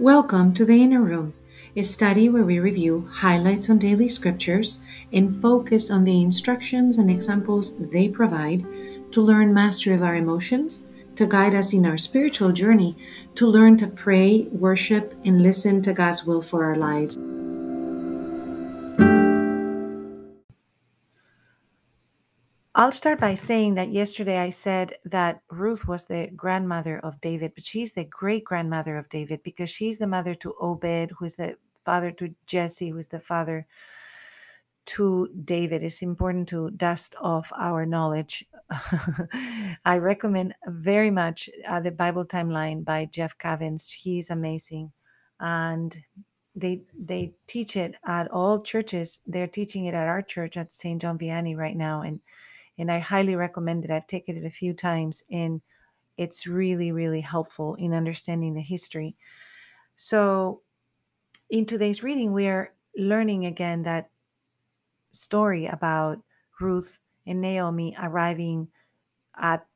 Welcome to the Inner Room, a study where we review highlights on daily scriptures and focus on the instructions and examples they provide to learn mastery of our emotions, to guide us in our spiritual journey, to learn to pray, worship, and listen to God's will for our lives. I'll start by saying that yesterday I said that Ruth was the grandmother of David, but she's the great grandmother of David because she's the mother to Obed, who is the father to Jesse, who is the father to David. It's important to dust off our knowledge. I recommend very much uh, the Bible timeline by Jeff Cavins. He's amazing. And they they teach it at all churches. They're teaching it at our church at St. John Vianney right now. And and I highly recommend it. I've taken it a few times and it's really, really helpful in understanding the history. So, in today's reading, we are learning again that story about Ruth and Naomi arriving at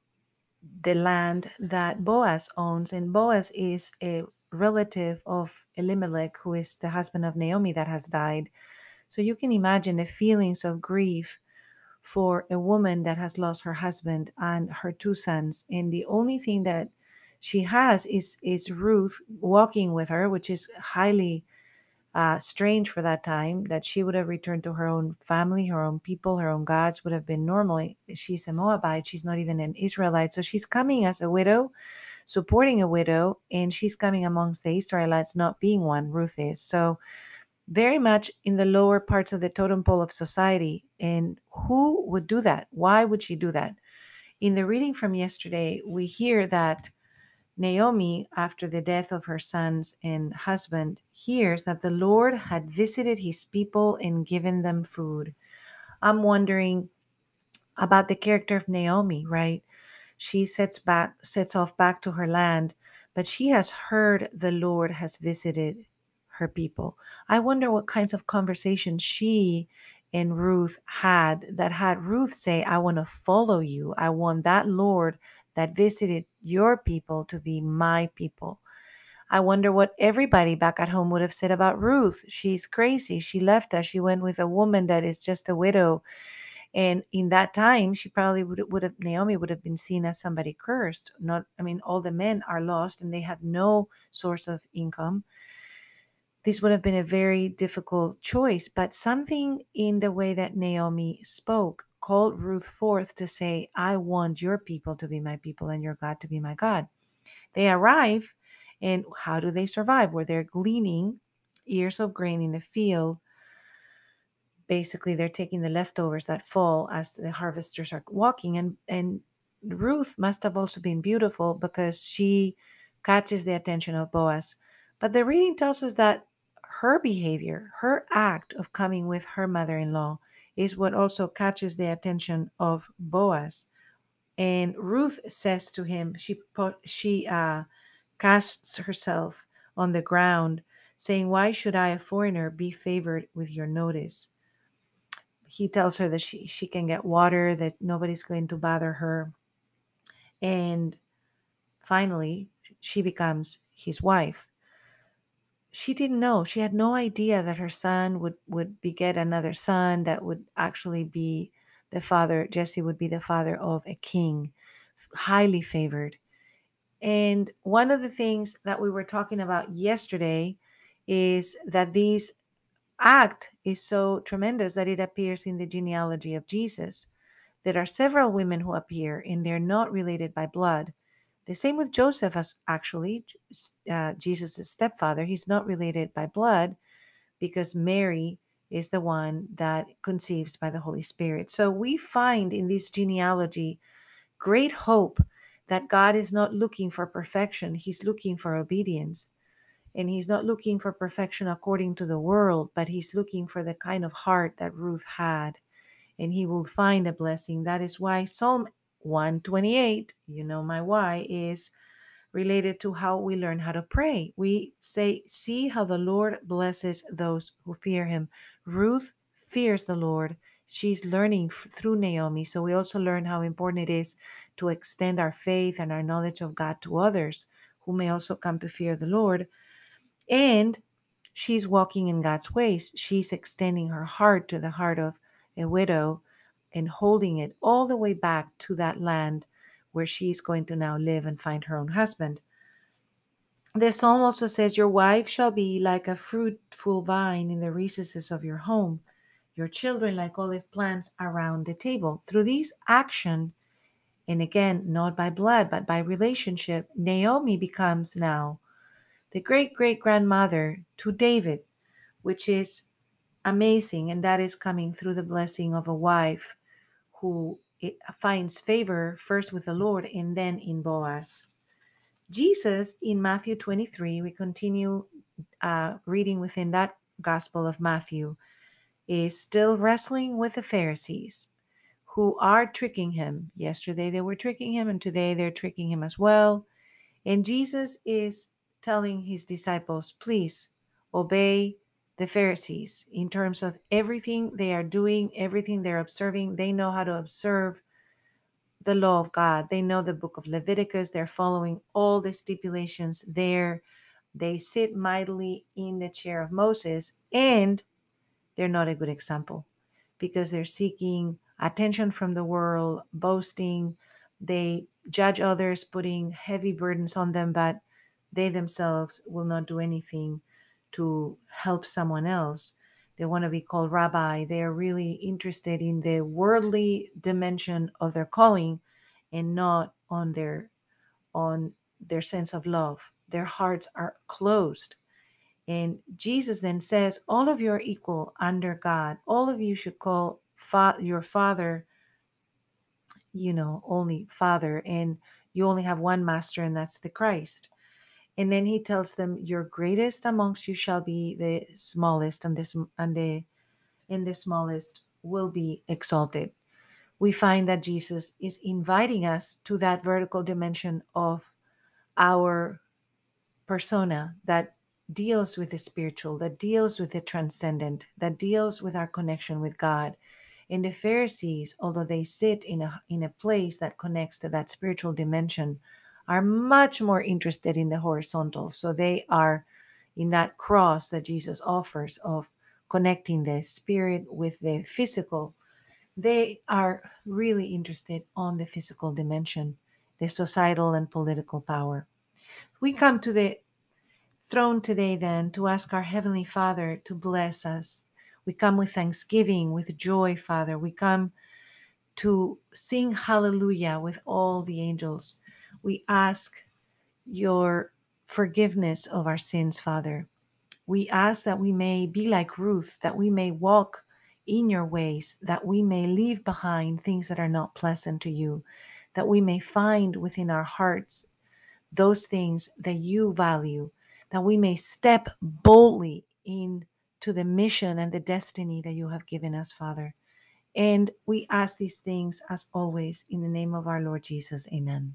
the land that Boaz owns. And Boaz is a relative of Elimelech, who is the husband of Naomi that has died. So you can imagine the feelings of grief for a woman that has lost her husband and her two sons and the only thing that she has is is Ruth walking with her which is highly uh, strange for that time that she would have returned to her own family her own people her own gods would have been normally she's a Moabite she's not even an Israelite so she's coming as a widow supporting a widow and she's coming amongst the Israelites not being one Ruth is. So very much in the lower parts of the totem pole of society. And who would do that? Why would she do that? In the reading from yesterday, we hear that Naomi, after the death of her sons and husband, hears that the Lord had visited his people and given them food. I'm wondering about the character of Naomi, right? She sets back sets off back to her land, but she has heard the Lord has visited her people. I wonder what kinds of conversations she and Ruth had that had Ruth say, I want to follow you. I want that Lord that visited your people to be my people. I wonder what everybody back at home would have said about Ruth. She's crazy. She left us. She went with a woman that is just a widow. And in that time, she probably would, would have, Naomi would have been seen as somebody cursed. Not, I mean, all the men are lost and they have no source of income this would have been a very difficult choice, but something in the way that Naomi spoke called Ruth forth to say, I want your people to be my people and your God to be my God. They arrive, and how do they survive? Where they're gleaning ears of grain in the field. Basically, they're taking the leftovers that fall as the harvesters are walking. And, and Ruth must have also been beautiful because she catches the attention of Boaz. But the reading tells us that her behavior, her act of coming with her mother in law, is what also catches the attention of Boaz. And Ruth says to him, she she uh, casts herself on the ground, saying, "Why should I, a foreigner, be favored with your notice?" He tells her that she she can get water, that nobody's going to bother her, and finally, she becomes his wife she didn't know. She had no idea that her son would would beget another son that would actually be the father. Jesse would be the father of a king, highly favored. And one of the things that we were talking about yesterday is that this act is so tremendous that it appears in the genealogy of Jesus. There are several women who appear, and they're not related by blood the same with Joseph, as actually uh, Jesus' stepfather. He's not related by blood because Mary is the one that conceives by the Holy Spirit. So we find in this genealogy great hope that God is not looking for perfection, He's looking for obedience. And He's not looking for perfection according to the world, but He's looking for the kind of heart that Ruth had. And He will find a blessing. That is why Psalm 128, you know my why, is related to how we learn how to pray. We say, See how the Lord blesses those who fear him. Ruth fears the Lord. She's learning through Naomi. So we also learn how important it is to extend our faith and our knowledge of God to others who may also come to fear the Lord. And she's walking in God's ways. She's extending her heart to the heart of a widow and holding it all the way back to that land where she's going to now live and find her own husband. The psalm also says, Your wife shall be like a fruitful vine in the recesses of your home, your children like olive plants around the table. Through these action, and again, not by blood, but by relationship, Naomi becomes now the great great grandmother to David, which is amazing. And that is coming through the blessing of a wife who finds favor first with the Lord and then in Boaz. Jesus in Matthew 23, we continue uh, reading within that Gospel of Matthew, is still wrestling with the Pharisees who are tricking him. Yesterday they were tricking him, and today they're tricking him as well. And Jesus is telling his disciples, please obey the Pharisees in terms of everything they are doing, everything they're observing. They know how to observe the law of God. They know the book of Leviticus. They're following all the stipulations there. They sit mightily in the chair of Moses, and they're not a good example because they're seeking attention from the world, boasting. They judge others, putting heavy burdens on them, but they themselves will not do anything to help someone else. They want to be called rabbi. They are really interested in the worldly dimension of their calling and not on their on their sense of love. Their hearts are closed. And Jesus then says, All of you are equal under God. All of you should call fa- your father, you know, only father. And you only have one master, and that's the Christ. And then he tells them, Your greatest amongst you shall be the smallest, and this and the in the smallest will be exalted. We find that Jesus is inviting us to that vertical dimension of our persona that deals with the spiritual, that deals with the transcendent, that deals with our connection with God. And the Pharisees, although they sit in a in a place that connects to that spiritual dimension, are much more interested in the horizontal. So they are in that cross that Jesus offers of connecting the spirit with the physical. They are really interested on the physical dimension, the societal and political power. We come to the throne today then to ask our Heavenly Father to bless us. We come with thanksgiving, with joy, Father. We come to sing hallelujah with all the angels. We ask your forgiveness of our sins, Father. We ask that we may be like Ruth, that we may walk in your ways, that we may leave behind things that are not pleasant to you, that we may find within our hearts those things that you value, that we may step boldly into the mission and the destiny that you have given us, Father. And we ask these things as always in the name of our Lord Jesus. Amen.